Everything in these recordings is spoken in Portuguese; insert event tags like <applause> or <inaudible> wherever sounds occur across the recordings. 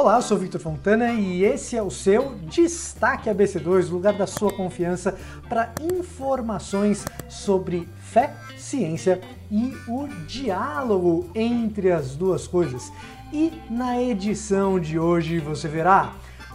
Olá, eu sou Victor Fontana e esse é o seu Destaque ABC2, lugar da sua confiança para informações sobre fé, ciência e o diálogo entre as duas coisas. E na edição de hoje você verá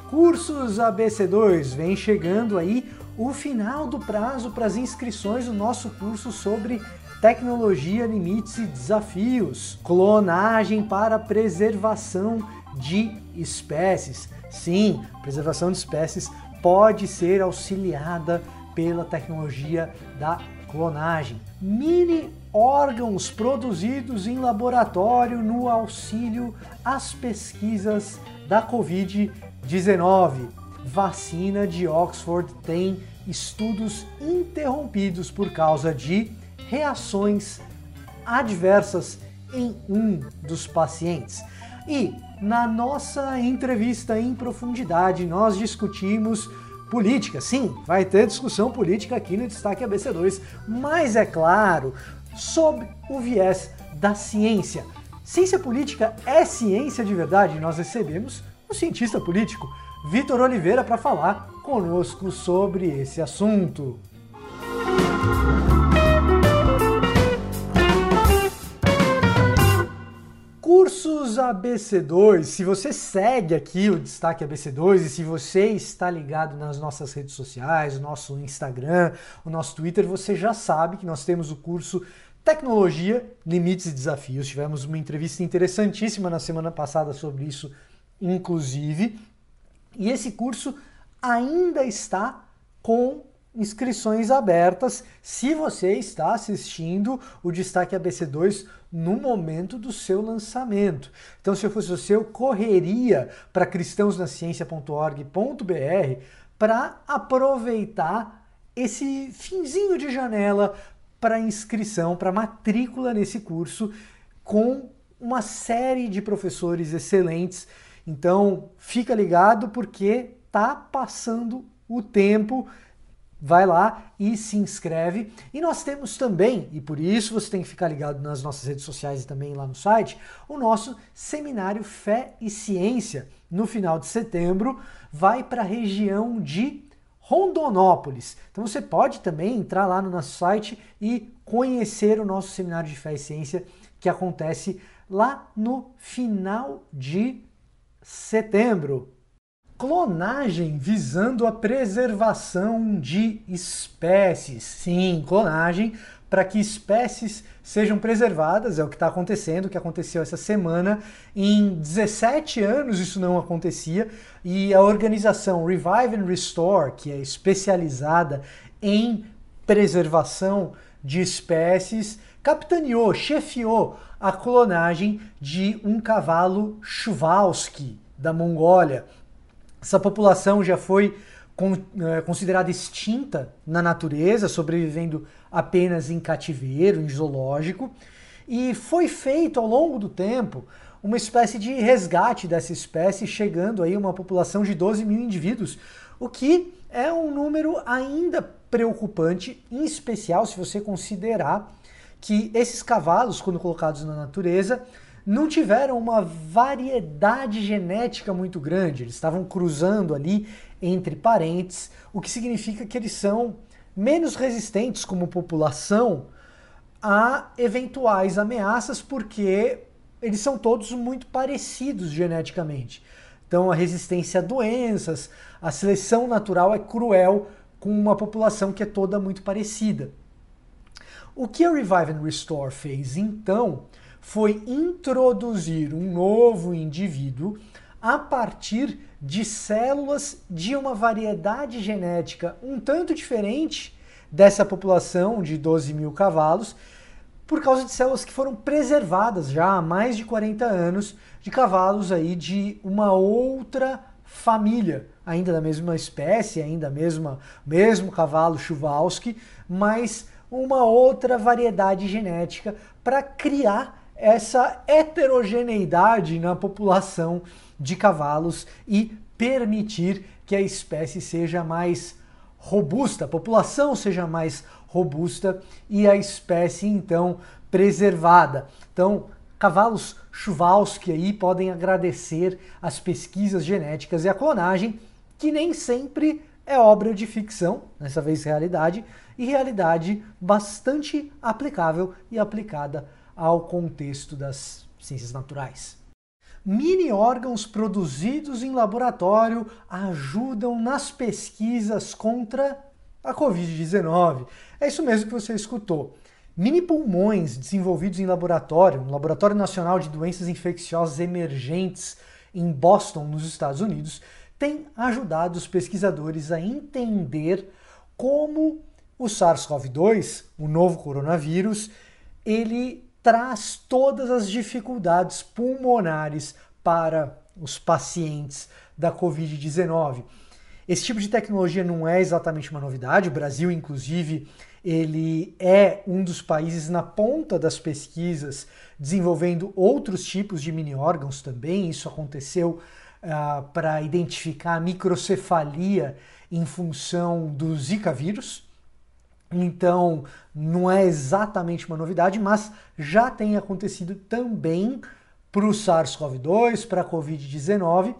Cursos ABC2, vem chegando aí o final do prazo para as inscrições do nosso curso sobre tecnologia, limites e desafios, clonagem para preservação de espécies. Sim, preservação de espécies pode ser auxiliada pela tecnologia da clonagem. Mini órgãos produzidos em laboratório no auxílio às pesquisas da Covid-19. Vacina de Oxford tem estudos interrompidos por causa de reações adversas em um dos pacientes. E na nossa entrevista em profundidade, nós discutimos política. Sim, vai ter discussão política aqui no Destaque ABC2, mas é claro, sob o viés da ciência. Ciência política é ciência de verdade? Nós recebemos um cientista político, Vitor Oliveira, para falar conosco sobre esse assunto. Cursos ABC2, se você segue aqui o Destaque ABC2 e se você está ligado nas nossas redes sociais, o nosso Instagram, o nosso Twitter, você já sabe que nós temos o curso Tecnologia, Limites e Desafios. Tivemos uma entrevista interessantíssima na semana passada sobre isso, inclusive. E esse curso ainda está com inscrições abertas se você está assistindo o Destaque ABC2 no momento do seu lançamento. Então, se eu fosse você, eu correria para cristãosnaciencia.org.br para aproveitar esse finzinho de janela para inscrição, para matrícula nesse curso com uma série de professores excelentes. Então, fica ligado porque tá passando o tempo vai lá e se inscreve. E nós temos também, e por isso você tem que ficar ligado nas nossas redes sociais e também lá no site, o nosso seminário Fé e Ciência. No final de setembro, vai para a região de Rondonópolis. Então você pode também entrar lá no nosso site e conhecer o nosso seminário de Fé e Ciência que acontece lá no final de setembro clonagem visando a preservação de espécies. Sim, clonagem para que espécies sejam preservadas, é o que está acontecendo, o que aconteceu essa semana. Em 17 anos isso não acontecia e a organização Revive and Restore, que é especializada em preservação de espécies, capitaneou, chefiou a clonagem de um cavalo Chuvalsky da Mongólia, essa população já foi é, considerada extinta na natureza, sobrevivendo apenas em cativeiro, em zoológico, e foi feito ao longo do tempo uma espécie de resgate dessa espécie, chegando aí uma população de 12 mil indivíduos, o que é um número ainda preocupante, em especial se você considerar que esses cavalos, quando colocados na natureza, não tiveram uma variedade genética muito grande. Eles estavam cruzando ali entre parentes, o que significa que eles são menos resistentes como população a eventuais ameaças, porque eles são todos muito parecidos geneticamente. Então, a resistência a doenças, a seleção natural é cruel com uma população que é toda muito parecida. O que a Revive and Restore fez então foi introduzir um novo indivíduo a partir de células de uma variedade genética um tanto diferente dessa população de 12 mil cavalos, por causa de células que foram preservadas já há mais de 40 anos de cavalos aí de uma outra família, ainda da mesma espécie, ainda mesma mesmo cavalo Chuvalsky, mas uma outra variedade genética para criar essa heterogeneidade na população de cavalos e permitir que a espécie seja mais robusta, a população seja mais robusta e a espécie então preservada. Então, cavalos Chuvowski aí podem agradecer as pesquisas genéticas e a clonagem, que nem sempre é obra de ficção, dessa vez realidade, e realidade bastante aplicável e aplicada ao contexto das ciências naturais. Mini órgãos produzidos em laboratório ajudam nas pesquisas contra a Covid-19. É isso mesmo que você escutou. Mini pulmões desenvolvidos em laboratório, no Laboratório Nacional de Doenças Infecciosas Emergentes em Boston, nos Estados Unidos, têm ajudado os pesquisadores a entender como o SARS-CoV-2, o novo coronavírus, ele traz todas as dificuldades pulmonares para os pacientes da Covid-19. Esse tipo de tecnologia não é exatamente uma novidade. O Brasil, inclusive, ele é um dos países na ponta das pesquisas desenvolvendo outros tipos de mini órgãos também. Isso aconteceu uh, para identificar a microcefalia em função do Zika vírus. Então, não é exatamente uma novidade, mas já tem acontecido também para o SARS-CoV-2, para a Covid-19.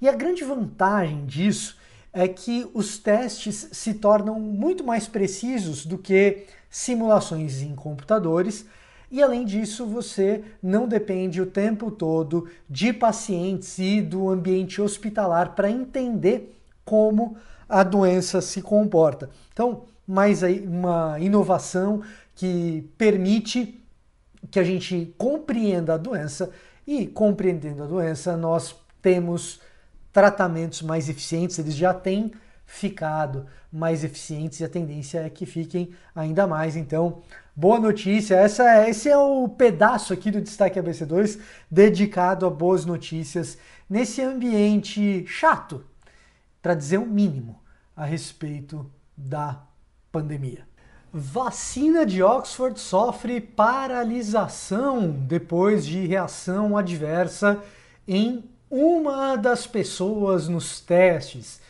E a grande vantagem disso é que os testes se tornam muito mais precisos do que simulações em computadores. E além disso, você não depende o tempo todo de pacientes e do ambiente hospitalar para entender como a doença se comporta. Então, mais uma inovação que permite que a gente compreenda a doença e compreendendo a doença nós temos tratamentos mais eficientes, eles já têm ficado mais eficientes e a tendência é que fiquem ainda mais. Então, boa notícia. Essa, é, esse é o pedaço aqui do Destaque ABC2 dedicado a boas notícias nesse ambiente chato, para dizer o um mínimo, a respeito da pandemia. Vacina de Oxford sofre paralisação depois de reação adversa em uma das pessoas nos testes.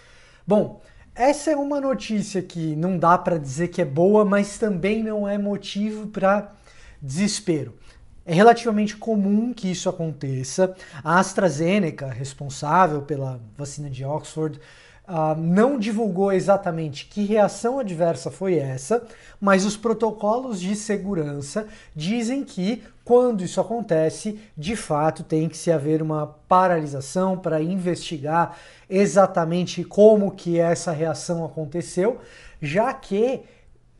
Bom, essa é uma notícia que não dá para dizer que é boa, mas também não é motivo para desespero. É relativamente comum que isso aconteça. A AstraZeneca, responsável pela vacina de Oxford, Uh, não divulgou exatamente que reação adversa foi essa, mas os protocolos de segurança dizem que quando isso acontece, de fato tem que se haver uma paralisação para investigar exatamente como que essa reação aconteceu, já que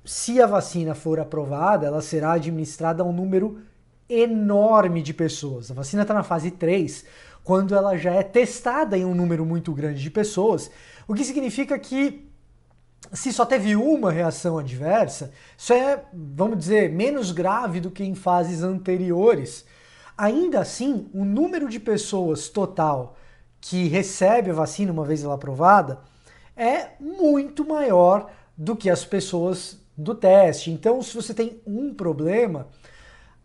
se a vacina for aprovada, ela será administrada a um número enorme de pessoas. A vacina está na fase 3, quando ela já é testada em um número muito grande de pessoas, o que significa que se só teve uma reação adversa, isso é, vamos dizer, menos grave do que em fases anteriores. Ainda assim, o número de pessoas total que recebe a vacina uma vez ela aprovada é muito maior do que as pessoas do teste. Então, se você tem um problema,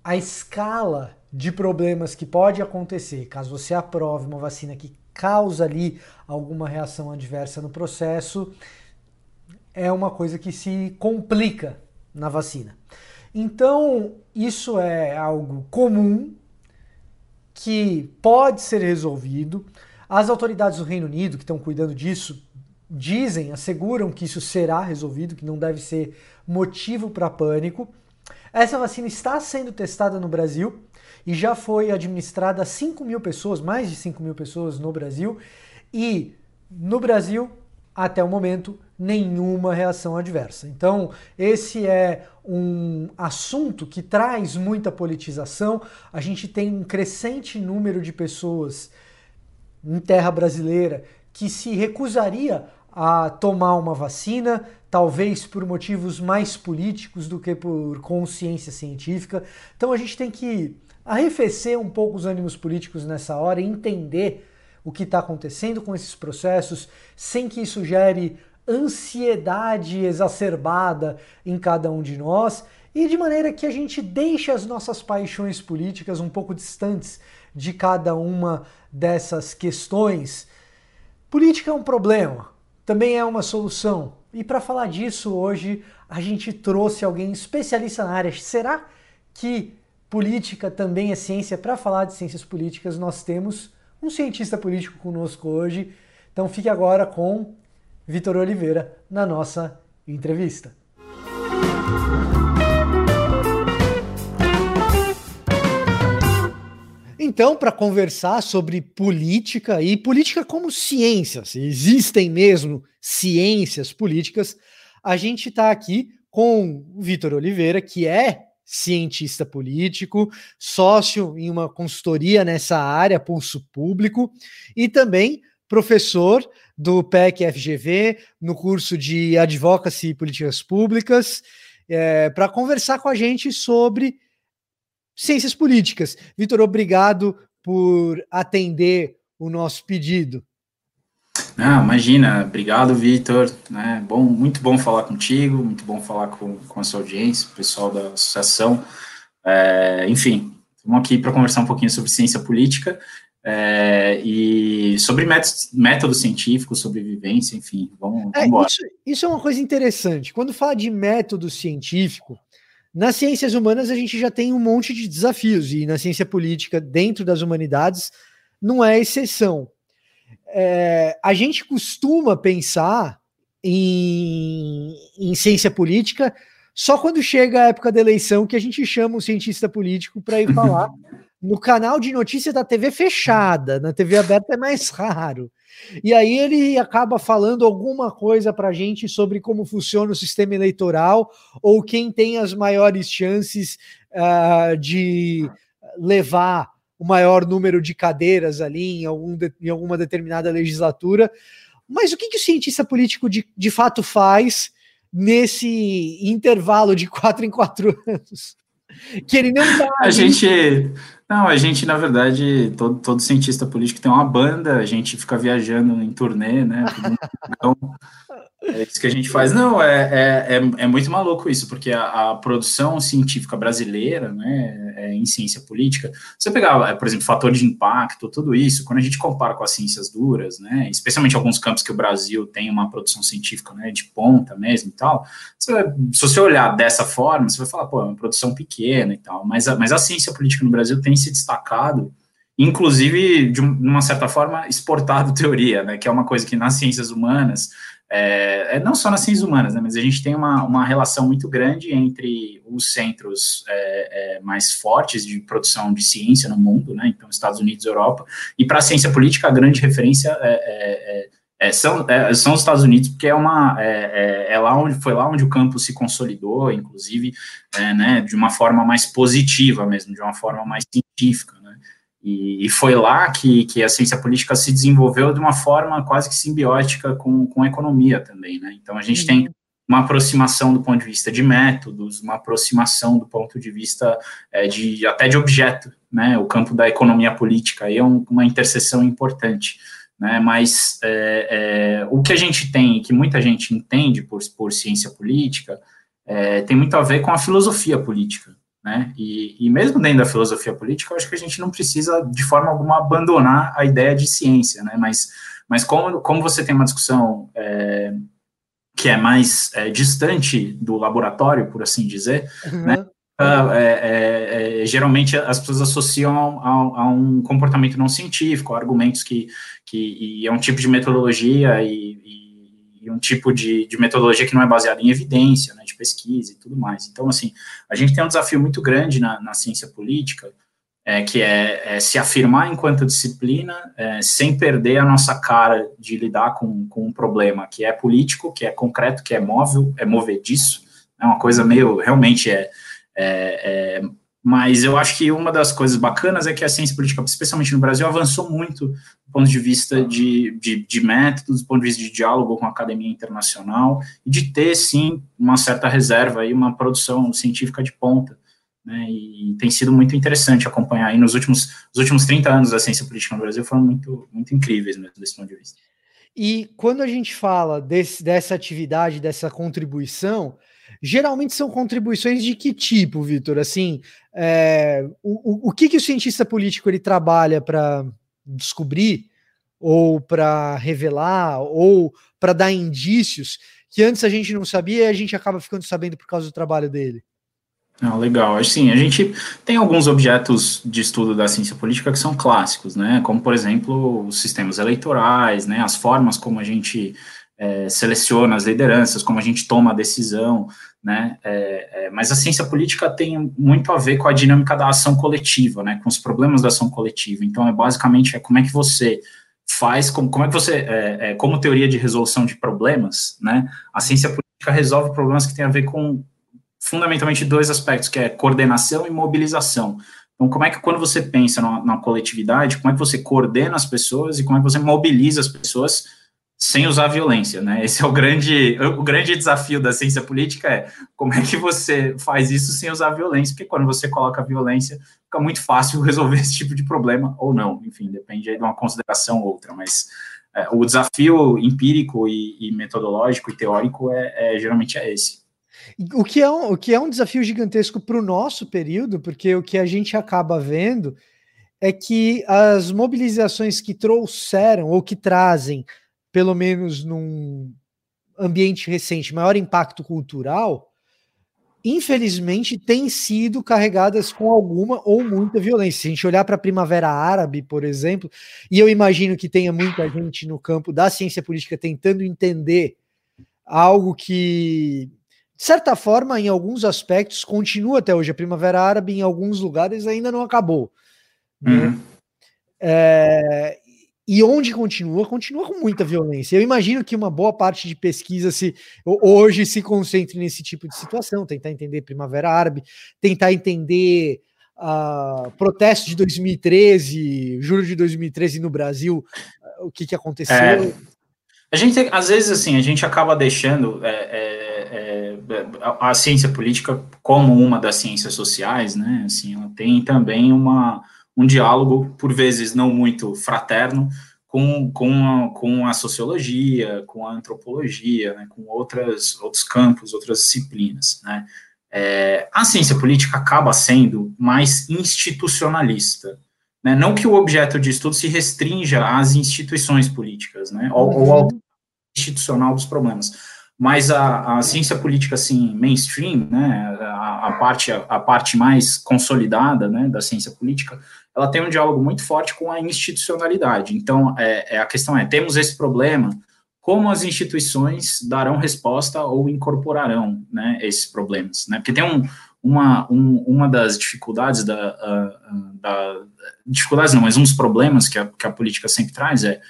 a escala de problemas que pode acontecer caso você aprove uma vacina que causa ali alguma reação adversa no processo é uma coisa que se complica na vacina. Então, isso é algo comum que pode ser resolvido. As autoridades do Reino Unido que estão cuidando disso dizem, asseguram que isso será resolvido, que não deve ser motivo para pânico. Essa vacina está sendo testada no Brasil e já foi administrada a 5 mil pessoas, mais de 5 mil pessoas no Brasil. E no Brasil, até o momento, nenhuma reação adversa. Então, esse é um assunto que traz muita politização. A gente tem um crescente número de pessoas em terra brasileira que se recusaria a tomar uma vacina, talvez por motivos mais políticos do que por consciência científica. Então a gente tem que arrefecer um pouco os ânimos políticos nessa hora e entender o que está acontecendo com esses processos, sem que isso gere ansiedade exacerbada em cada um de nós e de maneira que a gente deixe as nossas paixões políticas um pouco distantes de cada uma dessas questões. Política é um problema, também é uma solução. E para falar disso hoje, a gente trouxe alguém especialista na área. Será que política também é ciência. Para falar de ciências políticas, nós temos um cientista político conosco hoje. Então fique agora com Vitor Oliveira na nossa entrevista. Então, para conversar sobre política e política como ciência, se existem mesmo ciências políticas, a gente está aqui com o Vitor Oliveira, que é cientista político, sócio em uma consultoria nessa área, Pulso Público, e também professor do PEC FGV no curso de Advocacy e Políticas Públicas, é, para conversar com a gente sobre ciências políticas. Vitor, obrigado por atender o nosso pedido. Ah, imagina, obrigado, Vitor. Né? Bom, muito bom falar contigo, muito bom falar com, com a sua audiência, o pessoal da associação. É, enfim, estamos aqui para conversar um pouquinho sobre ciência política é, e sobre método, método científico, sobre vivência, enfim, vamos, é, vamos isso, isso é uma coisa interessante. Quando fala de método científico, nas ciências humanas, a gente já tem um monte de desafios, e na ciência política, dentro das humanidades, não é exceção. É, a gente costuma pensar em, em, ciência política só quando chega a época da eleição que a gente chama um cientista político para ir falar. <laughs> No canal de notícia da TV fechada, na TV aberta é mais <laughs> raro. E aí ele acaba falando alguma coisa para a gente sobre como funciona o sistema eleitoral ou quem tem as maiores chances uh, de levar o maior número de cadeiras ali em, algum de, em alguma determinada legislatura. Mas o que, que o cientista político de, de fato faz nesse intervalo de <laughs> quatro em quatro anos? Que ele não tá. A gente não, a gente, na verdade, todo, todo cientista político tem uma banda, a gente fica viajando em turnê, né? Então, é isso que a gente faz. Não, é, é, é, é muito maluco isso, porque a, a, produção científica brasileira, né, é, em ciência política, você pegar, por exemplo, fator de impacto, tudo isso, quando a gente compara com as ciências duras, né, especialmente alguns campos que o Brasil tem uma produção científica, né, de ponta mesmo e tal, você se você olhar dessa forma, você vai falar, pô, é uma produção pequena e tal, mas a, mas a ciência política no Brasil tem se destacado inclusive, de, uma certa forma, exportado <laughs> teoria, né, que é uma coisa que nas ciências humanas é, é, não só nas ciências humanas, né, mas a gente tem uma, uma relação muito grande entre os centros é, é, mais fortes de produção de ciência no mundo, né, então Estados Unidos Europa, e para a ciência política a grande referência é, é são, são os Estados Unidos, porque é, uma, é, lá onde, foi lá onde o campo se consolidou, inclusive, né, de uma forma mais positiva mesmo, de uma forma mais científica, e, foi lá que, que a ciência política se desenvolveu de uma forma quase que simbiótica com, com a economia também, né? Então, a gente uhum. tem uma aproximação do ponto de vista de métodos, uma aproximação do ponto de vista é, de até de objeto, né? O campo da economia política aí é um, uma interseção importante, né? Mas é, é, o que a gente tem, que muita gente entende por, por ciência política, é, tem muito a ver com a filosofia política, né? E, e, mesmo dentro da filosofia política, eu acho que a gente não precisa, de forma alguma, abandonar a ideia de ciência, né? Mas, mas como, como você tem uma discussão é, que é mais é, distante do laboratório, por assim dizer, uhum. né? Uh, é, é, geralmente as pessoas associam a, a, um comportamento não científico, argumentos que, que é um tipo de metodologia e, e e um tipo de, de, metodologia que não é baseada em evidência, né, de pesquisa e tudo mais. Então, assim, a gente tem um desafio muito grande na, na ciência política, é, que é, é, se afirmar enquanto disciplina, é, sem perder a nossa cara de lidar com, com um problema que é político, que é concreto, que é móvel, é movediço, é uma coisa meio, realmente é, é, é mas eu acho que uma das coisas bacanas é que a ciência política, especialmente no Brasil, avançou muito do ponto de vista de, de, de métodos, do ponto de vista de diálogo com a academia internacional, e de ter, sim, uma certa reserva e uma produção científica de ponta. Né, e tem sido muito interessante acompanhar aí nos últimos, os últimos 30 anos da ciência política no Brasil foram muito, muito incríveis mesmo desse ponto de vista. E quando a gente fala desse, dessa atividade, dessa contribuição, Geralmente são contribuições de que tipo, Vitor? Assim, é, o, o que, que o cientista político ele trabalha para descobrir, ou para revelar, ou para dar indícios que antes a gente não sabia e a gente acaba ficando sabendo por causa do trabalho dele? Ah, legal. Assim, a gente tem alguns objetos de estudo da ciência política que são clássicos, né? Como, por exemplo, os sistemas eleitorais, né? As formas como a gente é, seleciona as lideranças, como a gente toma a decisão, né? É, é, mas a ciência política tem muito a ver com a dinâmica da ação coletiva, né? Com os problemas da ação coletiva. Então, é basicamente é como é que você faz, como, como é que você, é, é, como teoria de resolução de problemas, né? A ciência política resolve problemas que têm a ver com fundamentalmente dois aspectos, que é coordenação e mobilização. Então, como é que quando você pensa na, na coletividade, como é que você coordena as pessoas e como é que você mobiliza as pessoas sem usar violência, né? Esse é o grande, o grande desafio da ciência política é como é que você faz isso sem usar violência, porque quando você coloca violência, fica muito fácil <laughs> resolver esse tipo de problema, ou não, enfim, depende de uma consideração ou outra, mas é, o desafio empírico e, e, metodológico e teórico é, é geralmente é esse. O que é um, o que é um desafio gigantesco para o nosso período, porque o que a gente acaba vendo é que as mobilizações que trouxeram ou que trazem, pelo menos num ambiente recente, maior impacto cultural, infelizmente têm sido carregadas com alguma ou muita violência. Se a gente olhar para a Primavera Árabe, por exemplo, e eu imagino que tenha muita gente no campo da ciência política tentando entender algo que de certa forma, em alguns aspectos, continua até hoje. A Primavera Árabe, em alguns lugares, ainda não acabou. Né? Uhum. É, e onde continua, continua com muita violência. Eu imagino que uma boa parte de pesquisa se hoje se concentre nesse tipo de situação, tentar entender Primavera Árabe, tentar entender uh, protesto de 2013, julho de 2013 no Brasil, o que, que aconteceu. É, a gente, às vezes, assim, a gente acaba deixando. É, é a, a, ciência política, como uma das ciências sociais, né, assim, ela tem também uma, um diálogo, por vezes não muito fraterno, com, com, a, com a sociologia, com a antropologia, né, com outras, outros campos, outras disciplinas, né. É, a ciência política acaba sendo mais institucionalista, né, não que o objeto de estudo se restrinja às instituições políticas, né, ou, ou ao uhum. institucional dos problemas, mas a, a, ciência política assim mainstream, né, a, parte a, parte mais consolidada, né, da ciência política, ela tem um diálogo muito forte com a institucionalidade. Então, é, é, a questão é, temos esse problema, como as instituições darão resposta ou incorporarão, né, esses problemas, né? Porque tem um, uma, um, uma das dificuldades da, da, dificuldades não, mas um dos problemas que a, que a política sempre traz é,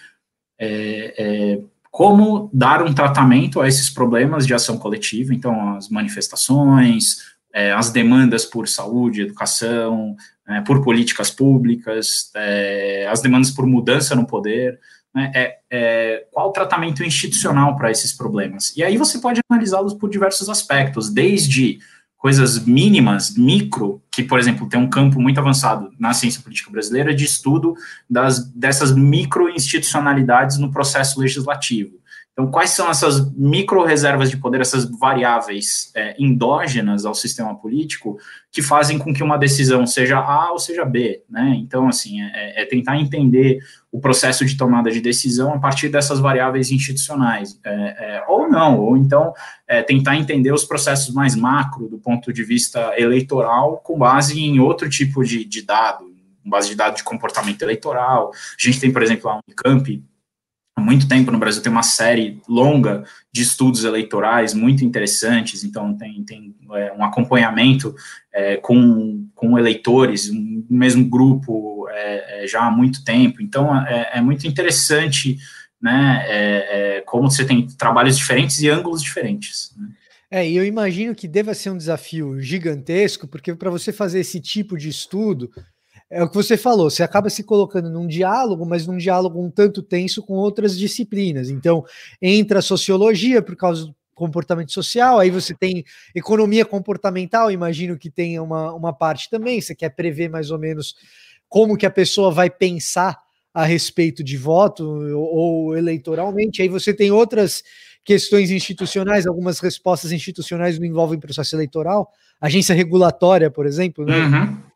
é, é como dar um tratamento a esses problemas de ação coletiva, então as manifestações, é, as demandas por saúde, educação, é, por políticas públicas, é, as demandas por mudança no poder, né, é, é, qual o tratamento institucional para esses problemas. E aí você pode analisá-los por diversos aspectos, desde coisas mínimas, micro, que, por exemplo, tem um campo muito avançado na ciência política brasileira de estudo das, dessas micro-institucionalidades no processo legislativo. Então, quais são essas micro-reservas de poder, essas variáveis é, endógenas ao sistema político que fazem com que uma decisão seja A ou seja B, né? Então, assim, é, é tentar entender o processo de tomada de decisão a partir dessas variáveis institucionais, é, é, ou não, ou então é, tentar entender os processos mais macro do ponto de vista eleitoral com base em outro tipo de, de dado, base de dado de comportamento eleitoral. A gente tem, por exemplo, a Unicamp, muito tempo no Brasil tem uma série longa de estudos eleitorais muito interessantes, então tem, tem é, um acompanhamento é, com, com eleitores, um mesmo grupo é, é já há muito tempo, então é, é muito interessante né, é, como você tem trabalhos diferentes e ângulos diferentes. Né? É, e eu imagino que deva ser um desafio gigantesco, porque para você fazer esse tipo de estudo, é o que você falou, você acaba se colocando num diálogo, mas num diálogo um tanto tenso com outras disciplinas. Então, entra a sociologia por causa do comportamento social, aí você tem economia comportamental, imagino que tenha uma, uma parte também, você quer prever mais ou menos como que a pessoa vai pensar a respeito de voto ou, eleitoralmente, aí você tem outras questões institucionais, algumas respostas institucionais não envolvem processo eleitoral, agência regulatória, por exemplo, né? Uhum.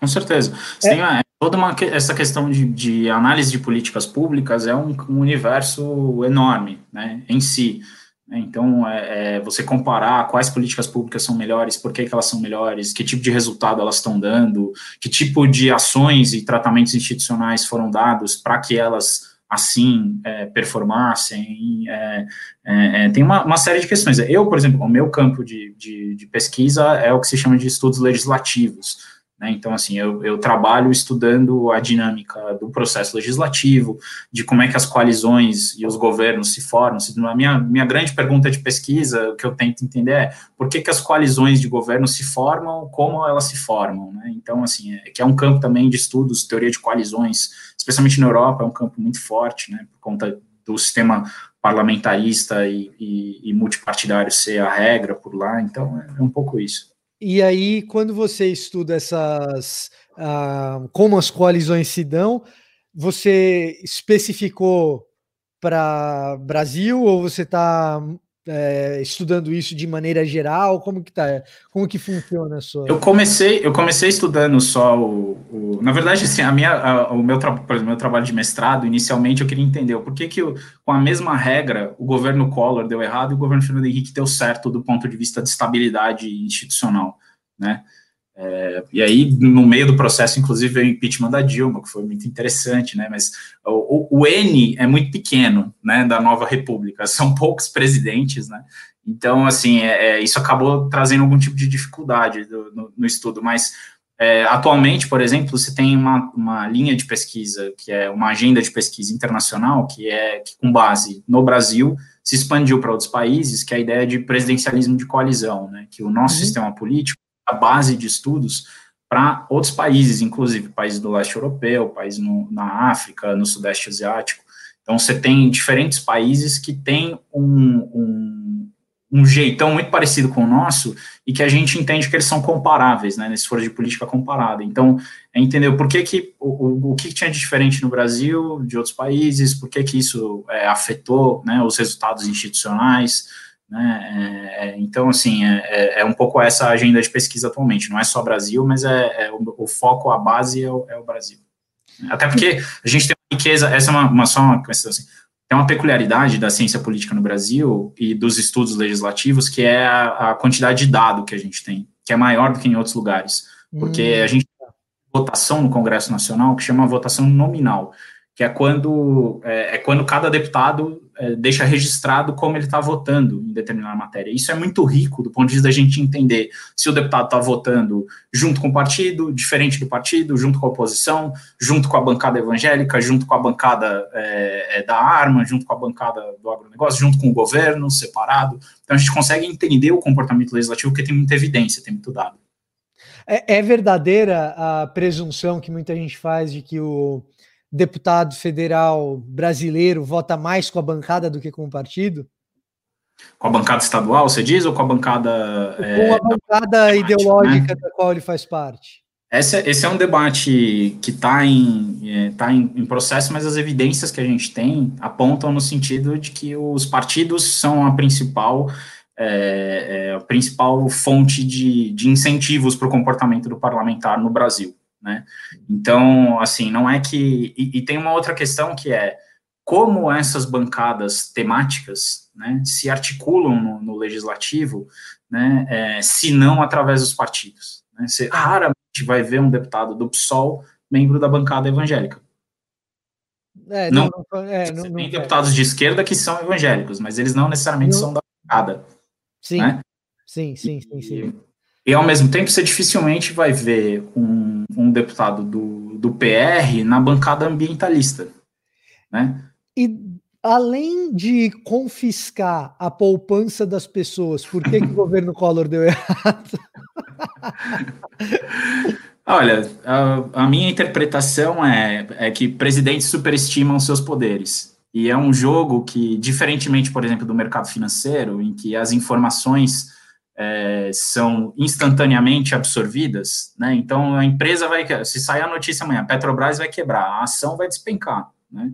Com certeza. É. Tem uma, toda uma, essa questão de, de, análise de políticas públicas é um, um universo enorme, né, em si. Né? Então, é, é, você comparar quais políticas públicas são melhores, por que, que elas são melhores, que tipo de resultado elas estão dando, que tipo de ações e tratamentos institucionais foram dados para que elas assim é, performassem. É, é, é, tem uma, uma, série de questões. Eu, por exemplo, o meu campo de, de, de pesquisa é o que se chama de estudos legislativos. Né? Então, assim, eu, eu, trabalho estudando a dinâmica do processo legislativo, de como é que as coalizões e os governos se formam. A minha, minha grande pergunta de pesquisa, o que eu tento entender é por que, que as coalizões de governo se formam, como elas se formam. Né? Então, assim, é, que é um campo também de estudos, teoria de coalizões, especialmente na Europa, é um campo muito forte, né, por conta do sistema parlamentarista e, e, e multipartidário ser a regra por lá. Então, é, é um pouco isso. E aí, quando você estuda essas. Uh, como as coalizões se dão, você especificou para Brasil ou você está é, estudando isso de maneira geral? Como que tá? Como que funciona a sua? Eu comecei, eu comecei estudando só o, o na verdade, assim, a minha, a, o meu, exemplo, meu trabalho de mestrado, inicialmente eu queria entender por que que com a mesma regra o governo Collor deu errado e o governo Fernando Henrique deu certo do ponto de vista de estabilidade institucional, né? É, e aí, no meio do processo, inclusive, veio o impeachment da Dilma, que foi muito interessante, né? Mas o, o, N é muito pequeno, né? Da nova república, <laughs> são poucos presidentes, né? Então, assim, é, é, isso acabou trazendo algum tipo de dificuldade do, no, no, estudo, mas é, atualmente, por exemplo, você tem uma, uma linha de pesquisa, que é uma agenda de pesquisa internacional, que é que, com base no Brasil, se expandiu para outros países, que é a ideia de presidencialismo de coalizão, né? Que o nosso uhum. sistema político a base de estudos para outros países, inclusive países do leste europeu, países no, na África, no sudeste asiático. Então, você tem diferentes países que têm um, um, um, jeitão muito parecido com o nosso e que a gente entende que eles são comparáveis, né, nesse foro de política comparada. Então, é entender por que, que o, o, que tinha de diferente no Brasil, de outros países, por que, que isso é, afetou né, os resultados institucionais, né? É, é, então, assim, é, é, é, um pouco essa agenda de pesquisa atualmente. Não é só Brasil, mas é, é o, o, foco, a base é o, é o, Brasil. Até porque a gente tem uma riqueza, essa é uma, uma só uma questão assim, tem uma peculiaridade da ciência política no Brasil e dos estudos legislativos, que é a, a quantidade de dado que a gente tem, que é maior do que em outros lugares. Porque hum. a gente tem votação no Congresso Nacional que chama votação nominal, que é quando, é, é quando cada deputado é, deixa registrado como ele está votando em determinada matéria. Isso é muito rico do ponto de vista da gente entender se o deputado está votando junto com o partido, diferente do partido, junto com a oposição, junto com a bancada evangélica, junto com a bancada é, é da arma, junto com a bancada do agronegócio, junto com o governo, separado. Então a gente consegue entender o comportamento legislativo porque tem muita evidência, tem muito dado. É, é verdadeira a presunção que muita gente faz de que o deputado federal brasileiro vota mais com a bancada do que com o partido? Com a bancada estadual, você diz, ou com a bancada. Com é, a bancada né? ideológica né? da qual ele faz parte? Esse, é, esse é um debate que está em, é, tá em, em, processo, mas as evidências que a gente tem apontam no sentido de que os partidos são a principal, é, é, a principal fonte de, de incentivos para o comportamento do parlamentar no Brasil né? Então, assim, não é que. E, e, tem uma outra questão que é como essas bancadas temáticas né, se articulam no, no legislativo, né, é, se não através dos partidos. Né? Você raramente vai ver um deputado do PSOL membro da bancada evangélica. É, não, não, é, não, tem deputados de esquerda que são evangélicos, mas eles não necessariamente são da bancada. Sim, né? sim, sim, sim, sim. E, ao mesmo tempo, você dificilmente vai ver um, um deputado do, do PR na bancada ambientalista. Né? E além de confiscar a poupança das pessoas, por que, que o <laughs> governo Collor deu errado? <laughs> Olha, a, a, minha interpretação é, é que presidentes superestimam seus poderes. E é um jogo que, diferentemente, por exemplo, do mercado financeiro, em que as informações é, são instantaneamente absorvidas, né? Então a empresa vai, se sair a notícia amanhã, a Petrobras vai quebrar, a ação vai despencar, né?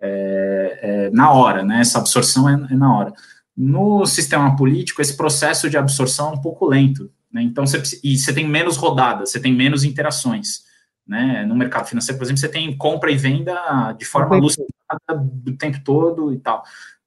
É, é, na hora, né? Essa absorção é, é, na hora. No sistema político, esse processo de absorção é um pouco lento, né? Então você e você tem menos rodadas, você tem menos interações, né? No mercado financeiro, por exemplo, você tem compra e venda de forma alucinada o tempo todo e tal.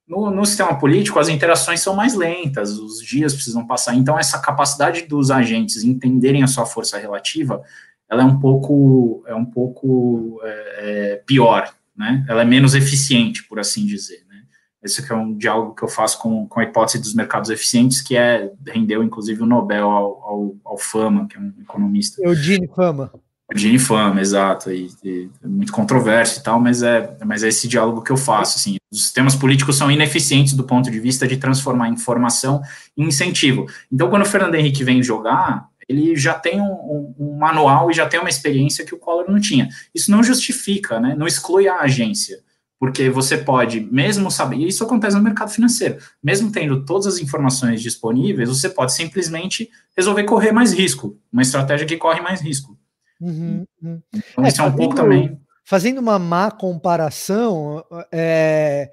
No, no, sistema político, as interações são mais lentas, os dias precisam passar. Então, essa capacidade dos agentes entenderem a sua força relativa, ela é um pouco, é um pouco é, é, pior, né? Ela é menos eficiente, por assim dizer. Né? Esse é um diálogo que eu faço com, com a hipótese dos mercados eficientes, que é rendeu, inclusive, o Nobel ao, ao, ao Fama, que é um economista. Eugene Fama. Gene Fama, exato, e, e, é muito controverso e tal, mas é, mas é esse diálogo que eu faço, assim, os sistemas políticos são ineficientes do ponto de vista de transformar informação em incentivo. Então, quando o Fernando Henrique vem jogar, ele já tem um, um, um, manual e já tem uma experiência que o Collor não tinha. Isso não justifica, né, não exclui a agência, porque você pode, mesmo saber, e isso acontece no mercado financeiro, mesmo tendo todas as informações disponíveis, você pode simplesmente resolver correr mais risco, uma estratégia que corre mais risco. Uhum, uhum. Então, é, isso é um pouco também. Fazendo uma má comparação, é,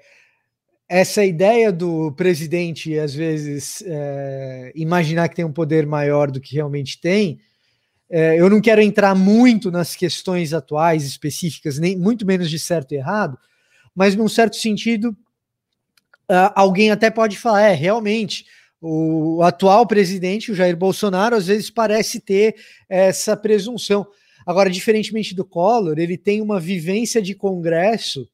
essa ideia do presidente, às vezes, é, imaginar que tem um poder maior do que realmente tem, é, eu não quero entrar muito nas questões atuais específicas, nem muito menos de certo e errado, mas num certo sentido, uh, alguém até pode falar, é, realmente, o atual presidente, o Jair Bolsonaro, às vezes parece ter essa presunção. Agora, diferentemente do Collor, ele tem uma vivência de Congresso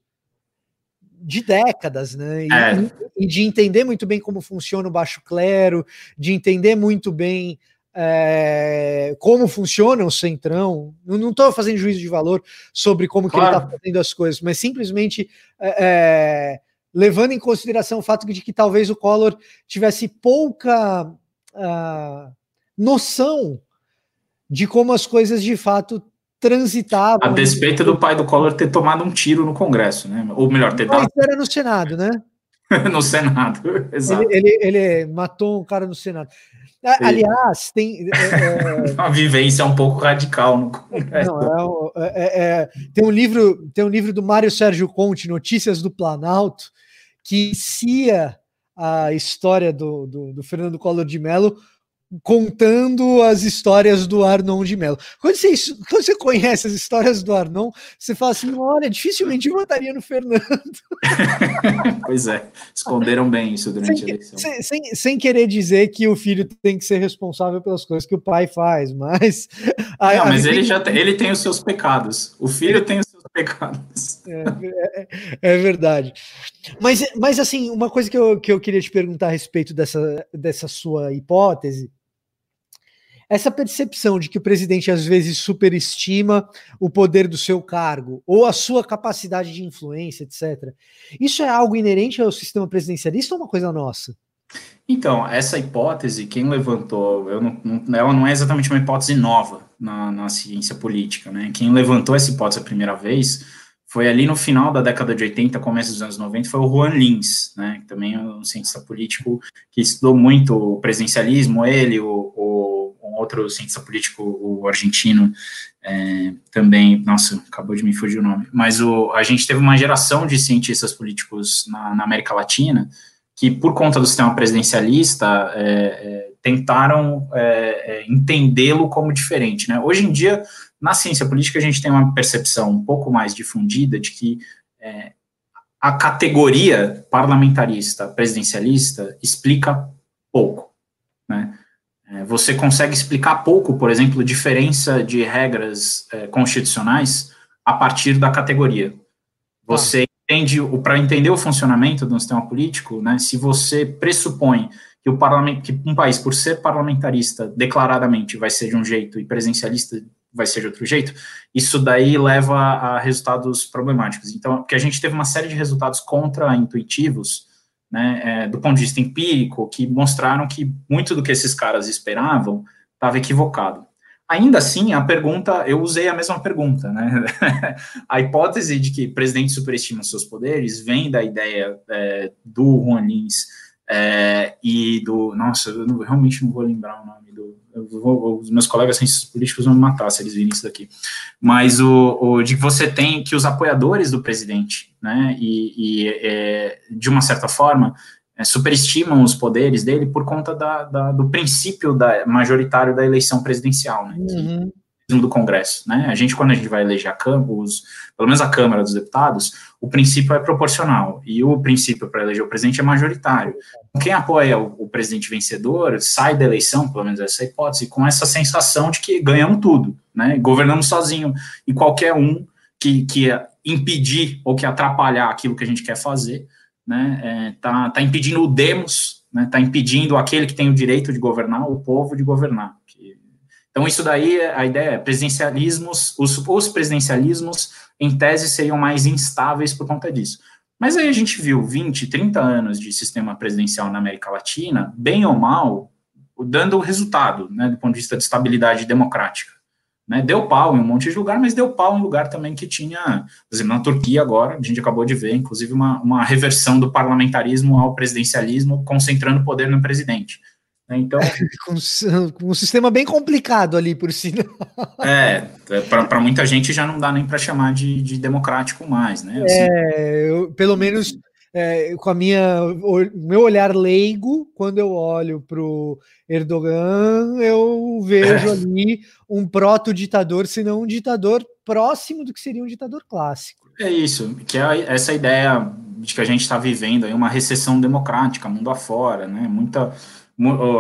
de décadas, né? E, é. de entender muito bem como funciona o baixo clero, de entender muito bem é, como funciona o centrão. não estou fazendo juízo de valor sobre como claro. que ele está fazendo as coisas, mas simplesmente é, é, levando em consideração o fato de que talvez o Collor tivesse pouca uh, noção de como as coisas de fato transitavam. A despeito do pai do Collor ter tomado um tiro no Congresso, né? Ou melhor, ter dado. era no Senado, né? <laughs> no Senado, exato. Ele, ele, ele, matou um cara no Senado. Aliás, tem. É, é, <laughs> Uma vivência um pouco radical no Congresso. Não, é, é, é, tem, um livro, tem um livro do Mário Sérgio Conte, Notícias do Planalto, que inicia a história do, do, do Fernando Collor de Mello contando as histórias do Arnon de Mello. Quando você, quando você conhece as histórias do Arnon, você fala assim: olha, dificilmente eu votaria no Fernando. <laughs> pois é, esconderam bem isso durante sem, a eleição. Sem, sem, sem, querer dizer que o filho tem que ser responsável pelas coisas que o pai faz, mas. A, Não, mas ele já tem, ele tem os seus pecados. O filho tem os seus pecados. É, é, é, verdade. Mas, mas assim, uma coisa que eu, que eu queria te perguntar a respeito dessa, dessa sua hipótese essa percepção de que o presidente às vezes superestima o poder do seu cargo ou a sua capacidade de influência, etc. Isso é algo inerente ao sistema presidencialista ou uma coisa nossa? Então, essa hipótese, quem levantou, não, não, ela não é exatamente uma hipótese nova na, na ciência política, né? Quem levantou essa hipótese a primeira vez foi ali no final da década de 80, começo dos anos 90, foi o Juan Lins, né? Que também é um cientista político que estudou muito o presidencialismo, ele, o, o outro cientista político, o argentino, é, também, nossa, acabou de me fugir o nome, mas o, a gente teve uma geração de cientistas políticos na, na América Latina que, por conta do sistema presidencialista, é, é, tentaram é, é, entendê-lo como diferente. Né? Hoje em dia, na ciência política, a gente tem uma percepção um pouco mais difundida de que é, a categoria parlamentarista, presidencialista, explica pouco. Né? É, você consegue explicar pouco, por exemplo, a diferença de regras é, constitucionais a partir da categoria. Você ah. entende, para entender o funcionamento um sistema político, né, se você pressupõe que o parlamento, que um país, por ser parlamentarista declaradamente, vai ser de um jeito e presencialista vai ser de outro jeito, isso daí leva a resultados problemáticos. Então, porque a gente teve uma série de resultados contra-intuitivos, né, é, do ponto de vista empírico, que mostraram que muito do que esses caras esperavam estava equivocado. Ainda assim, a pergunta, eu usei a mesma pergunta, né? <laughs> a hipótese de que presidente superestima seus poderes vem da ideia é, do Juan Lins é, e do. Nossa, eu não, realmente não vou lembrar o nome do. Vou, os meus colegas cientistas políticos vão me matar se eles virem isso daqui. Mas o, o de que você tem que os apoiadores do presidente, né, e, e é, de uma certa forma, é, superestimam os poderes dele por conta da, da, do princípio da, majoritário da eleição presidencial, né, uhum. do Congresso, né? A gente, quando a gente vai eleger a Câmara, os, pelo menos a Câmara dos Deputados, o princípio é proporcional, e o princípio para eleger o presidente é majoritário. Quem apoia o, o, presidente vencedor sai da eleição, pelo menos essa é hipótese, com essa sensação de que ganhamos tudo, né? Governamos sozinho, e qualquer um que, que impedir ou que atrapalhar aquilo que a gente quer fazer, né, é, tá, tá impedindo o demos, né, tá impedindo aquele que tem o direito de governar, o povo de governar. Então, isso daí, a ideia é presidencialismos, os, os presidencialismos, em tese, seriam mais instáveis por conta disso. Mas aí a gente viu 20, 30 anos de sistema presidencial na América Latina, bem ou mal, dando resultado, né, do ponto de vista de estabilidade democrática. Né, deu pau em um monte de lugar, mas deu pau em lugar também que tinha, por exemplo, na Turquia agora, a gente acabou de ver, inclusive, uma, uma reversão do parlamentarismo ao presidencialismo, concentrando poder no presidente. Né? Então, <laughs> com, um sistema bem complicado ali por si. <laughs> É, é para muita gente já não dá nem para chamar de, de, democrático mais, né? Assim, é, eu, pelo menos é, com a minha o meu olhar leigo, quando eu olho para o Erdogan, eu vejo é. ali um proto-ditador, se não um ditador próximo do que seria um ditador clássico. É isso, que é essa ideia de que a gente está vivendo aí uma recessão democrática, mundo afora, né? Muita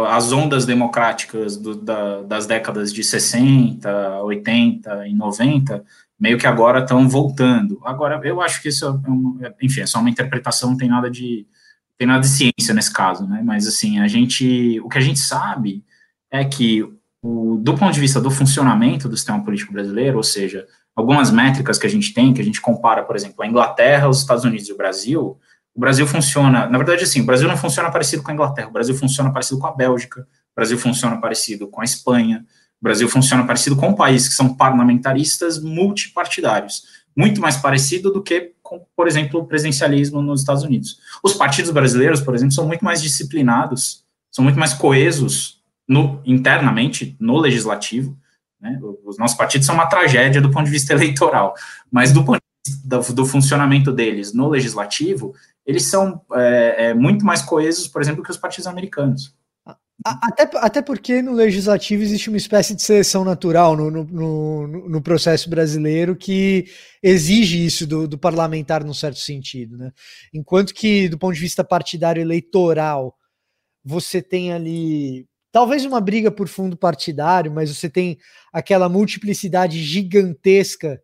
as ondas democráticas do, da, das décadas de 60, 80 e 90, meio que agora estão voltando. Agora, eu acho que isso é, é, enfim, é só uma interpretação, não tem nada de tem nada de ciência nesse caso, né? Mas assim, a gente, o que a gente sabe é que o, do ponto de vista do funcionamento do sistema político brasileiro, ou seja, algumas métricas que a gente tem, que a gente compara, por exemplo, a Inglaterra, os Estados Unidos e o Brasil, o Brasil funciona, na verdade, assim, o Brasil não funciona parecido com a Inglaterra, o Brasil funciona parecido com a Bélgica, o Brasil funciona parecido com a Espanha, o Brasil funciona parecido com países que são parlamentaristas multipartidários, muito mais parecido do que com, por exemplo, o presidencialismo nos Estados Unidos. Os partidos brasileiros, por exemplo, são muito mais disciplinados, são muito mais coesos no, internamente no legislativo. Né? Os nossos partidos são uma tragédia do ponto de vista <laughs> eleitoral, mas do ponto de vista do, do funcionamento deles no legislativo, eles são é, é, muito mais coesos, por exemplo, que os partidos americanos. Até, até porque no legislativo existe uma espécie de seleção natural no, no, no, no processo brasileiro que exige isso do, do, parlamentar num certo sentido. Né? Enquanto que, do ponto de vista partidário eleitoral, você tem ali talvez uma briga por fundo partidário, mas você tem aquela multiplicidade gigantesca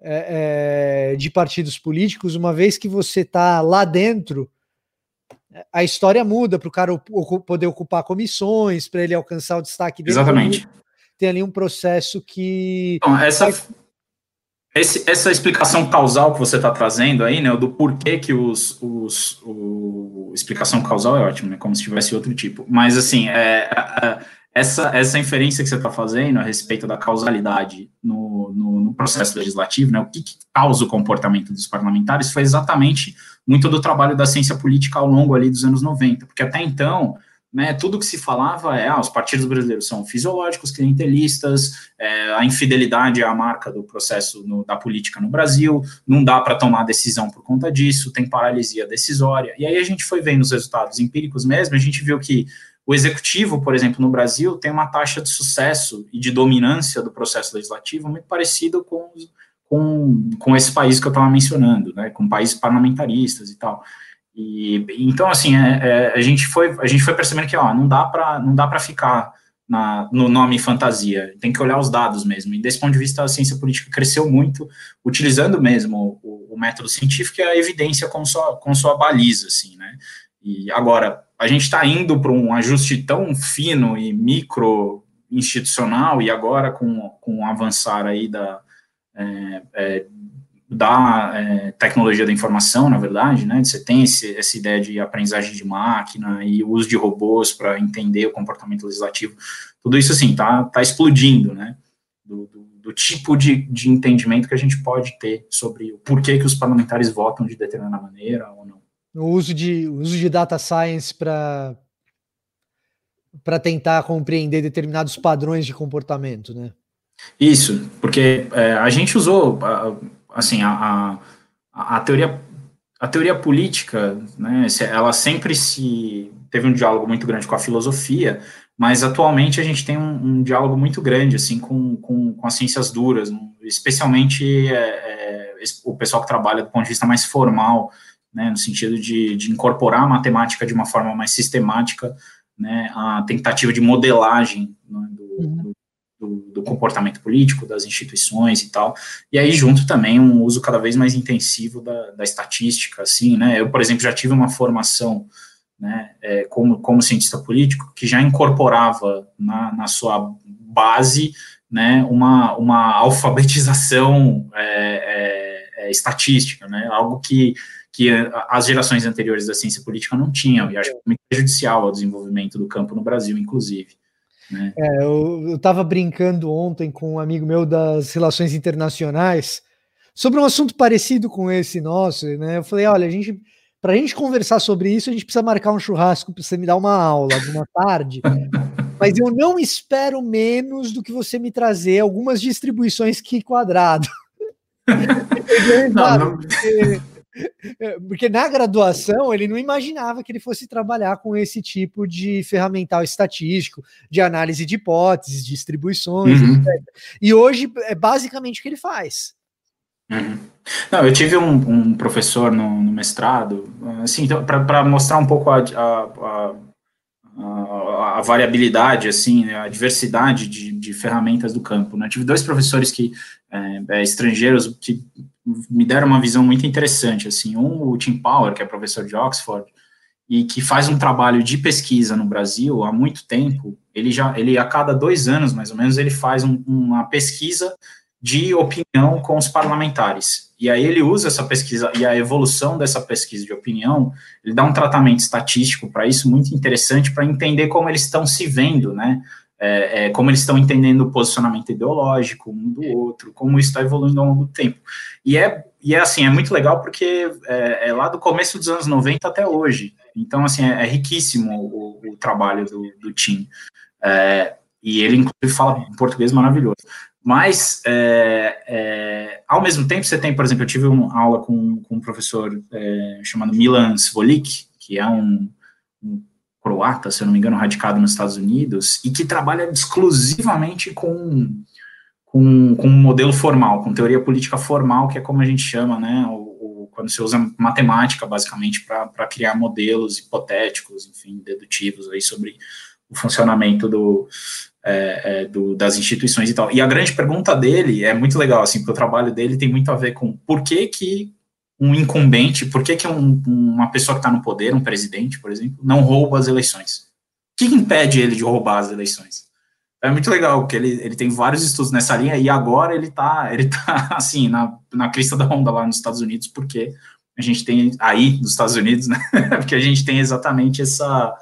é, é, de partidos políticos, uma vez que você está lá dentro, a história muda para o cara poder ocupar comissões, para ele alcançar o destaque dele. Exatamente. Tem ali um processo que. Então, essa, esse, essa explicação causal que você está trazendo aí, né, do porquê que os, os o, explicação causal é ótimo, né, como se tivesse outro tipo, mas assim, é, é essa, essa inferência que você está fazendo a respeito da causalidade no, no, no processo legislativo, né, o que, que, causa o comportamento dos parlamentares, foi exatamente muito do trabalho da ciência política ao longo ali dos anos 90, porque até então, né, tudo que se falava é, ah, os partidos brasileiros são fisiológicos, clientelistas, é, a infidelidade é a marca do processo no, da política no Brasil, não dá para tomar decisão por conta disso, tem paralisia decisória, e aí a gente foi vendo os resultados empíricos mesmo, a gente viu que o executivo, por exemplo, no Brasil, tem uma taxa de sucesso e de dominância do processo legislativo muito parecido com, com, com esse país que eu estava mencionando, né, com países parlamentaristas e tal. E, então, assim, é, é, a, gente foi, a gente foi percebendo que ó, não dá para não dá para ficar na, no nome fantasia, tem que olhar os dados mesmo. E desse ponto de vista, a ciência política cresceu muito, utilizando mesmo o, o método científico e a evidência como sua, como sua baliza, assim, né. E agora, a gente está indo para um ajuste tão fino e micro institucional e agora com, com o avançar aí da, é, é, da é, tecnologia da informação, na verdade, né, você tem esse, essa ideia de aprendizagem de máquina e uso de robôs para entender o comportamento legislativo, tudo isso, assim, tá, tá explodindo, né, do, do, do, tipo de, de entendimento que a gente pode ter sobre o porquê que os parlamentares votam de determinada maneira ou não o uso de, uso de data science para para tentar compreender determinados padrões de comportamento, né? Isso, porque é, a gente usou, assim, a, a, a, teoria a teoria política, né, ela sempre se teve um diálogo muito grande com a filosofia, mas atualmente a gente tem um, um diálogo muito grande assim com, com, com as ciências duras, especialmente é, é, o pessoal que trabalha do ponto de vista mais formal, né, no sentido de, de incorporar a matemática de uma forma mais sistemática, né, a tentativa de modelagem né, do, uhum. do, do, comportamento político, das instituições e tal, e aí junto também um uso cada vez mais intensivo da, da estatística, assim, né, eu, por exemplo, já tive uma formação né, é, como, como cientista político, que já incorporava na, na sua base né, uma, uma alfabetização é, é, é, estatística, né, algo que, que as gerações anteriores da ciência política não tinham, e acho que muito prejudicial ao desenvolvimento do campo no Brasil, inclusive. Né. É, eu estava brincando ontem com um amigo meu das relações internacionais sobre um assunto parecido com esse nosso, né? Eu falei, olha, a gente para a gente conversar sobre isso, a gente precisa marcar um churrasco para você me dar uma aula de uma tarde. <laughs> Mas eu não espero menos do que você me trazer algumas distribuições que quadrado. <laughs> não, não. Porque, porque na graduação ele não imaginava que ele fosse trabalhar com esse tipo de ferramental estatístico, de análise de hipóteses, distribuições, uhum. etc. E hoje é basicamente o que ele faz. Uhum. Não, eu tive um, um professor no, no, mestrado, assim, então, para mostrar um pouco a, a, a, a variabilidade, assim, né, a diversidade de, de, ferramentas do campo. Né? tive dois professores que é, é, estrangeiros que me deram uma visão muito interessante, assim, um o Tim Power, que é professor de Oxford, e que faz um trabalho de pesquisa no Brasil há muito tempo. Ele já, ele a cada dois anos, mais ou menos, ele faz um, uma pesquisa de opinião com os parlamentares. E aí ele usa essa pesquisa e a evolução dessa pesquisa de opinião, ele dá um tratamento estatístico para isso muito interessante para entender como eles estão se vendo, né? É, é, como eles estão entendendo o posicionamento ideológico um do outro, como isso está evoluindo ao longo do tempo. E é, e é assim, é muito legal porque é, é lá do começo dos anos 90 até hoje. Então, assim, é, é riquíssimo o, o, trabalho do, do Tim. É, e ele, inclusive, fala português maravilhoso. Mas, é, é, ao mesmo tempo, você tem, por exemplo, eu tive uma aula com, com um professor é, chamado Milan Svolik, que é um, um, croata, se eu não me engano, radicado nos Estados Unidos, e que trabalha exclusivamente com, com, com um modelo formal, com teoria política formal, que é como a gente chama, né, o, o quando você usa matemática, basicamente, para criar modelos hipotéticos, enfim, dedutivos aí sobre o funcionamento do, é, é, do, das instituições e tal. E a grande pergunta dele é muito legal, assim, porque o trabalho dele tem muito a ver com por que que um incumbente, por que que um, uma pessoa que está no poder, um presidente, por exemplo, não rouba as eleições? O que impede ele de roubar as eleições? É muito legal, porque ele, ele tem vários estudos nessa linha e agora ele está ele tá, <laughs> assim, na, na crista da onda lá nos Estados Unidos, porque a gente tem, aí nos Estados Unidos, né, <laughs> porque a gente tem exatamente essa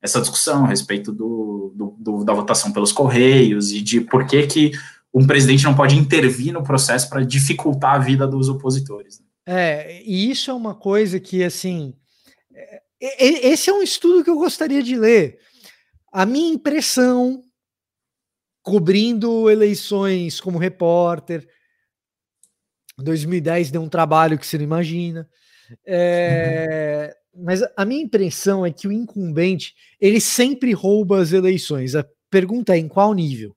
essa discussão a respeito do, do, do, da votação pelos correios e de por que, que um presidente não pode intervir no processo para dificultar a vida dos opositores. Né? É, e isso é uma coisa que, assim, é, esse é um estudo que eu gostaria de ler. A minha impressão, cobrindo eleições como repórter, 2010 deu um trabalho que você não imagina. É, mas a minha impressão é que o incumbente ele sempre rouba as eleições. A pergunta é em qual nível?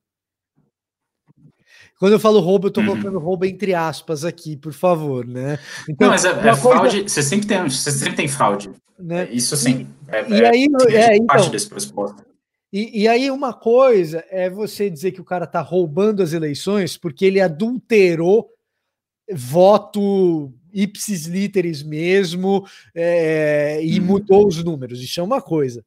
Quando eu falo roubo, eu estou uhum. colocando roubo entre aspas aqui, por favor, né? Então, Não, mas é, é fraude, você sempre tem, você sempre tem fraude. Né? É, isso sim. É, e, aí, é, então, parte desse pressuposto. E, e, aí uma coisa é você dizer que o cara está roubando as eleições porque ele adulterou voto ipsis literis mesmo, é, e uhum. mudou os números. Isso é uma coisa.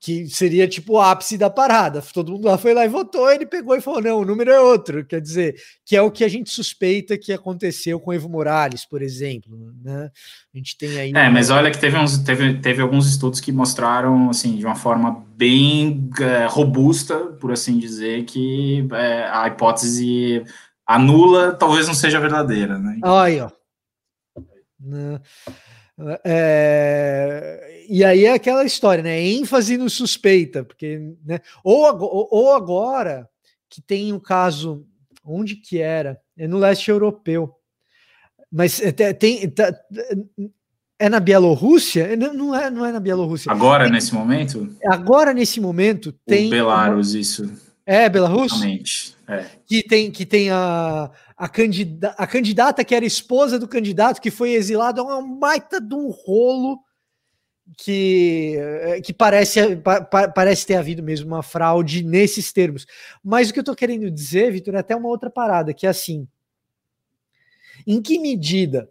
Que seria tipo o ápice da parada. Todo mundo lá foi lá e votou, ele pegou e falou: não, o número é outro. Quer dizer, que é o que a gente suspeita que aconteceu com Evo Morales, por exemplo. Né? A gente tem aí. É, mas olha que teve, uns, teve, teve alguns estudos que mostraram, assim, de uma forma bem é, robusta, por assim dizer, que é, a hipótese a nula talvez não seja verdadeira, né? Aí, ó. Né? É, e aí é aquela história, né? ênfase no suspeita, porque, né? Ou, ou agora que tem o caso, onde que era? É no leste europeu. Mas é, tem, tá, é na Bielorrússia? Não é, não é na Bielorrússia. Agora, é, nesse momento? Agora, nesse momento, tem. O Belarus, isso. É, Belarus? É. Que tem, que tem a, a, candida, a candidata que era esposa do candidato que foi exilado. É uma baita de um rolo que, que parece, pa, parece ter havido mesmo uma fraude nesses termos. Mas o que eu estou querendo dizer, Vitor, é até uma outra parada, que é assim. Em que medida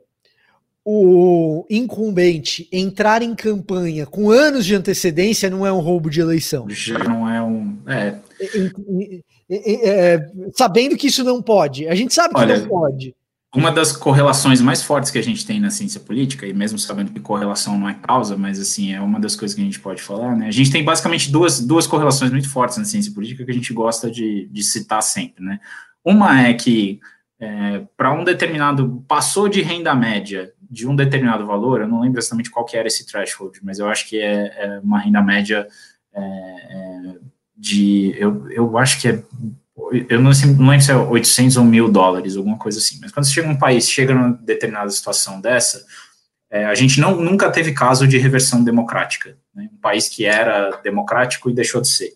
o incumbente entrar em campanha com anos de antecedência não é um roubo de eleição. Já não é um. É. É, é, sabendo que isso não pode. A gente sabe que Olha, não pode. Uma das correlações mais fortes que a gente tem na ciência política, e mesmo sabendo que correlação não é causa, mas assim, é uma das coisas que a gente pode falar, né? A gente tem basicamente duas, duas correlações muito fortes na ciência política que a gente gosta de, de citar sempre, né? Uma é que é, para um determinado, passou de renda média de um determinado valor, eu não lembro exatamente qual que era esse threshold, mas eu acho que é, é uma renda média é, é de, eu, eu acho que é, eu não, não lembro se é 800 ou mil dólares, alguma coisa assim, mas quando você chega um país, chega numa determinada situação dessa, é, a gente não, nunca teve caso de reversão democrática, né? um país que era democrático e deixou de ser,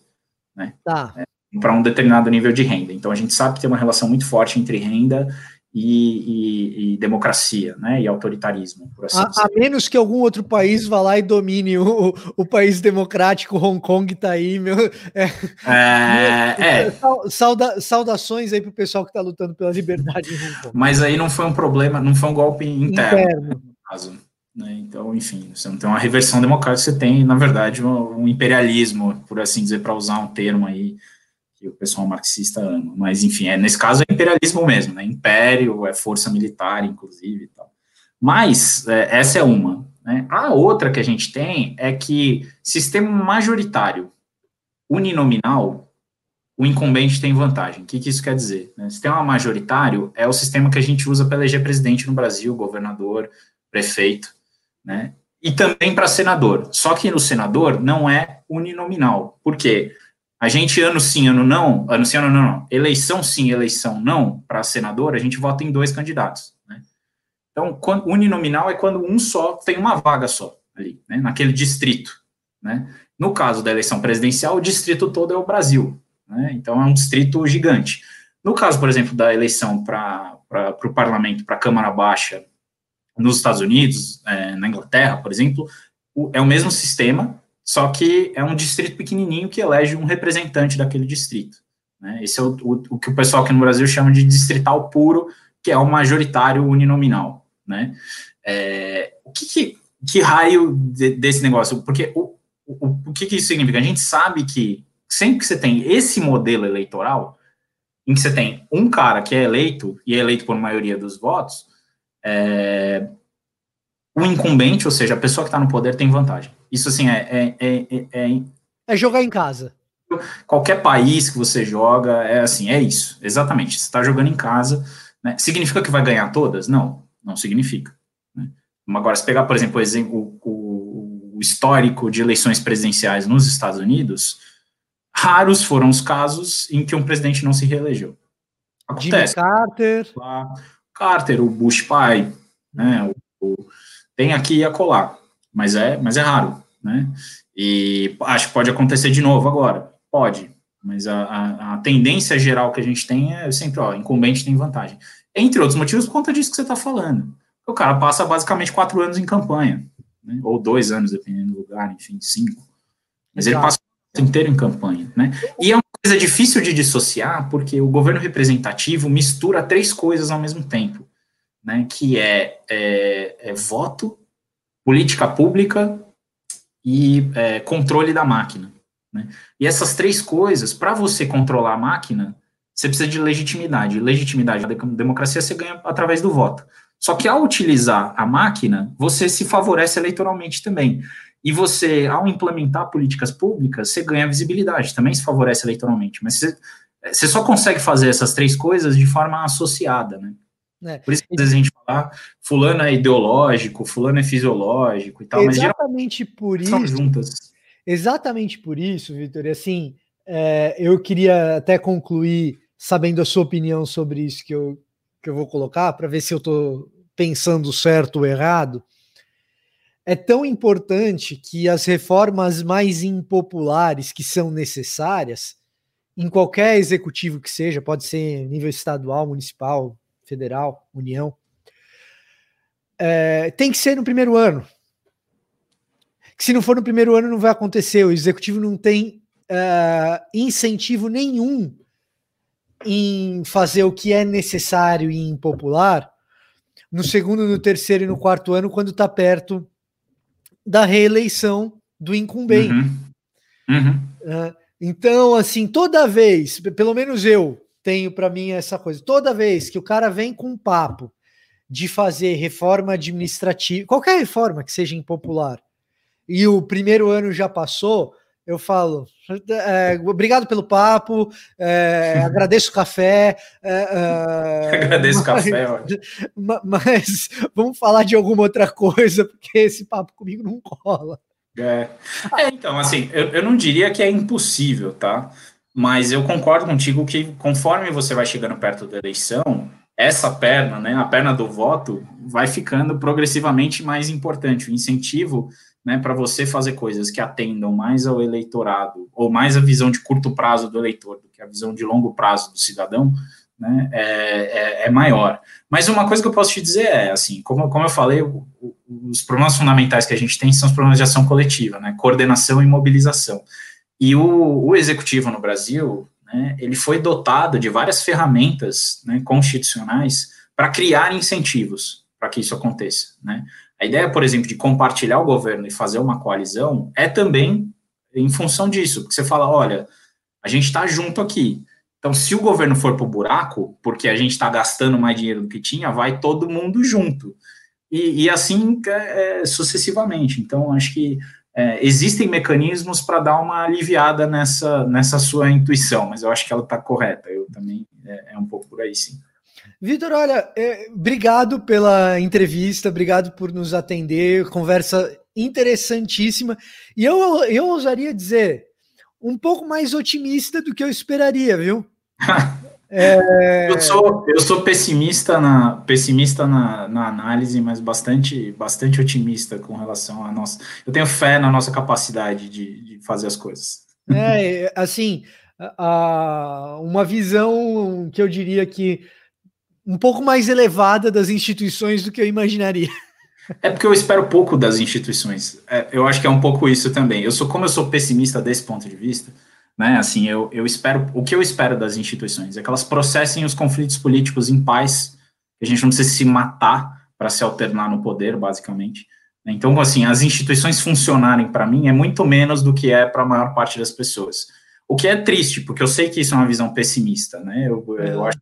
né? Tá. É, para um determinado nível de renda. Então a gente sabe que tem uma relação muito forte entre renda e, e, e, democracia, né, e autoritarismo, por assim a, dizer. A menos que algum outro país vá lá e domine o, o país democrático, Hong Kong está aí, meu. É, é, é. Sauda, saudações aí para o pessoal que está lutando pela liberdade em Hong Kong. Mas aí não foi um problema, não foi um golpe interno, interno. no caso. Né? Então, enfim, você não tem uma reversão democrática, você tem, na verdade, um, um imperialismo, por assim dizer, para usar um termo aí que o pessoal marxista ama. Mas, enfim, é, nesse caso é imperialismo mesmo, né? Império, é força militar, inclusive. tal. Mas, é, essa é uma. Né? A outra que a gente tem é que sistema majoritário uninominal, o incumbente tem vantagem. O que, que isso quer dizer? Né? Sistema majoritário é o sistema que a gente usa para eleger presidente no Brasil, governador, prefeito, né? E também para senador. Só que no senador não é uninominal. Por quê? A gente, ano sim, ano não, ano sim, ano não, não. eleição sim, eleição não, para senador, a gente vota em dois candidatos. Né? Então, uninominal é quando um só tem uma vaga só ali, né, naquele distrito. Né? No caso da eleição presidencial, o distrito todo é o Brasil. Né? Então, é um distrito gigante. No caso, por exemplo, da eleição para o parlamento, para a Câmara Baixa, nos Estados Unidos, é, na Inglaterra, por exemplo, o, é o mesmo sistema, só que é um distrito pequenininho que elege um representante daquele distrito. Né? Esse é o, o, o, que o pessoal aqui no Brasil chama de distrital puro, que é o majoritário uninominal. Né? É, o que, que, que raio de, desse negócio? Porque o, o, o que, que isso significa? A gente sabe que sempre que você tem esse modelo eleitoral, em que você tem um cara que é eleito, e é eleito por maioria dos votos, é, o incumbente, ou seja, a pessoa que está no poder, tem vantagem. Isso, assim, é, é, é, é, é jogar em casa. Qualquer país que você joga, é assim, é isso, exatamente. Você está jogando em casa, né? significa que vai ganhar todas? Não, não significa. Né? Agora, se pegar, por exemplo, o, o, o histórico de eleições presidenciais nos Estados Unidos, raros foram os casos em que um presidente não se reelegeu. Acontece. Jimmy Carter. Carter, o Bush pai, né, o, tem aqui e acolá, mas é, mas é raro né? E acho que pode acontecer de novo agora, pode, mas a, a, a tendência geral que a gente tem é sempre, ó, incumbente tem vantagem. Entre outros motivos, por conta disso que você está falando. O cara passa basicamente quatro anos em campanha, né? ou dois anos, dependendo do lugar, enfim, cinco. Mas Exato. ele passa o tempo inteiro em campanha, né? E é uma coisa difícil de dissociar, porque o governo representativo mistura três coisas ao mesmo tempo, né? Que é, é, é voto, política pública e é, controle da máquina. Né? E essas três coisas, para você controlar a máquina, você precisa de legitimidade. Legitimidade da democracia você ganha através do voto. Só que ao utilizar a máquina, você se favorece eleitoralmente também. E você, ao implementar políticas públicas, você ganha visibilidade, também se favorece eleitoralmente. Mas você, você só consegue fazer essas três coisas de forma associada, né? É. Por isso que às vezes a gente fala, fulano é ideológico, fulano é fisiológico e tal, exatamente mas por isso, juntas. Exatamente por isso, Vitor, e assim, é, eu queria até concluir sabendo a sua opinião sobre isso que eu, que eu vou colocar, para ver se eu estou pensando certo ou errado. é tão importante que as reformas mais impopulares que são necessárias, em qualquer executivo que seja, pode ser nível estadual, municipal, federal, União, é, tem que ser no primeiro ano. Que se não for no primeiro ano, não vai acontecer. O executivo não tem uh, incentivo nenhum em fazer o que é necessário e impopular no segundo, no terceiro e no quarto ano, quando está perto da reeleição do incumbente. Uhum. Uhum. Uh, então, assim, toda vez, pelo menos eu tenho para mim essa coisa, toda vez que o cara vem com um papo de fazer reforma administrativa, qualquer reforma que seja impopular, e o primeiro ano já passou, eu falo, é, obrigado pelo papo, é, <laughs> agradeço o café. É, é <laughs> agradeço o café, mas, <laughs> mas vamos falar de alguma outra coisa, porque esse papo comigo não cola. É, é então, assim, eu, eu não diria que é impossível, tá? Mas eu concordo contigo que conforme você vai chegando perto da eleição, essa perna, né, a perna do voto, vai ficando progressivamente mais importante. O incentivo né, para você fazer coisas que atendam mais ao eleitorado, ou mais a visão de curto prazo do eleitor, do que a visão de longo prazo do cidadão, né, é, é, é maior. Mas uma coisa que eu posso te dizer é, assim, como, como eu falei, o, o, os problemas fundamentais que a gente tem são os problemas de ação coletiva, né, coordenação e mobilização. E o, o executivo no Brasil, né, ele foi dotado de várias ferramentas né, constitucionais para criar incentivos para que isso aconteça, né? A ideia, por exemplo, de compartilhar o governo e fazer uma coalizão é também em função disso, porque você fala, olha, a gente está junto aqui. Então, se o governo for para o buraco, porque a gente está gastando mais dinheiro do que tinha, vai todo mundo junto. E, e assim é, é sucessivamente. Então, acho que é, existem mecanismos para dar uma aliviada nessa, nessa sua intuição, mas eu acho que ela está correta. Eu também é, é um pouco por aí, sim. Vitor, olha, é, obrigado pela entrevista, obrigado por nos atender, conversa interessantíssima. E eu, eu ousaria dizer, um pouco mais otimista do que eu esperaria, viu? <laughs> é... eu, sou, eu sou pessimista na pessimista na, na, análise, mas bastante, bastante otimista com relação a nossa. Eu tenho fé na nossa capacidade de, de fazer as coisas. É, assim, a, uma visão que eu diria que um pouco mais elevada das instituições do que eu imaginaria. É porque eu espero pouco das instituições. É, eu acho que é um pouco isso também. Eu sou como eu sou pessimista desse ponto de vista, né? Assim, eu, eu espero o que eu espero das instituições é que elas processem os conflitos políticos em paz. Que a gente não precisa se matar para se alternar no poder, basicamente. Então, assim, as instituições funcionarem para mim é muito menos do que é para a maior parte das pessoas. O que é triste, porque eu sei que isso é uma visão pessimista, né? Eu, eu acho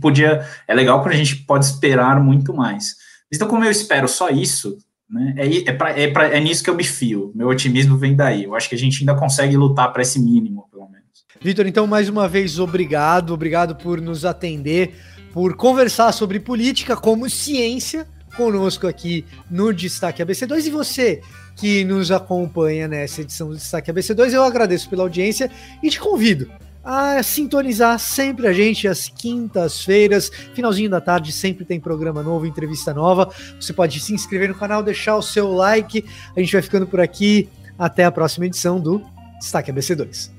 podia. É legal quando a gente pode esperar muito mais. Então, como eu espero só isso, né, é, é, pra, é, pra, é nisso que eu me fio. Meu otimismo vem daí. Eu acho que a gente ainda consegue lutar para esse mínimo, pelo menos. Vitor, então, mais uma vez, obrigado. Obrigado por nos atender, por conversar sobre política como ciência conosco aqui no Destaque ABC2. E você que nos acompanha nessa edição do Destaque ABC2, eu agradeço pela audiência e te convido a sintonizar sempre a gente às quintas-feiras, finalzinho da tarde, sempre tem programa novo, entrevista nova. Você pode se inscrever no canal, deixar o seu like. A gente vai ficando por aqui. Até a próxima edição do Destaque ABC2.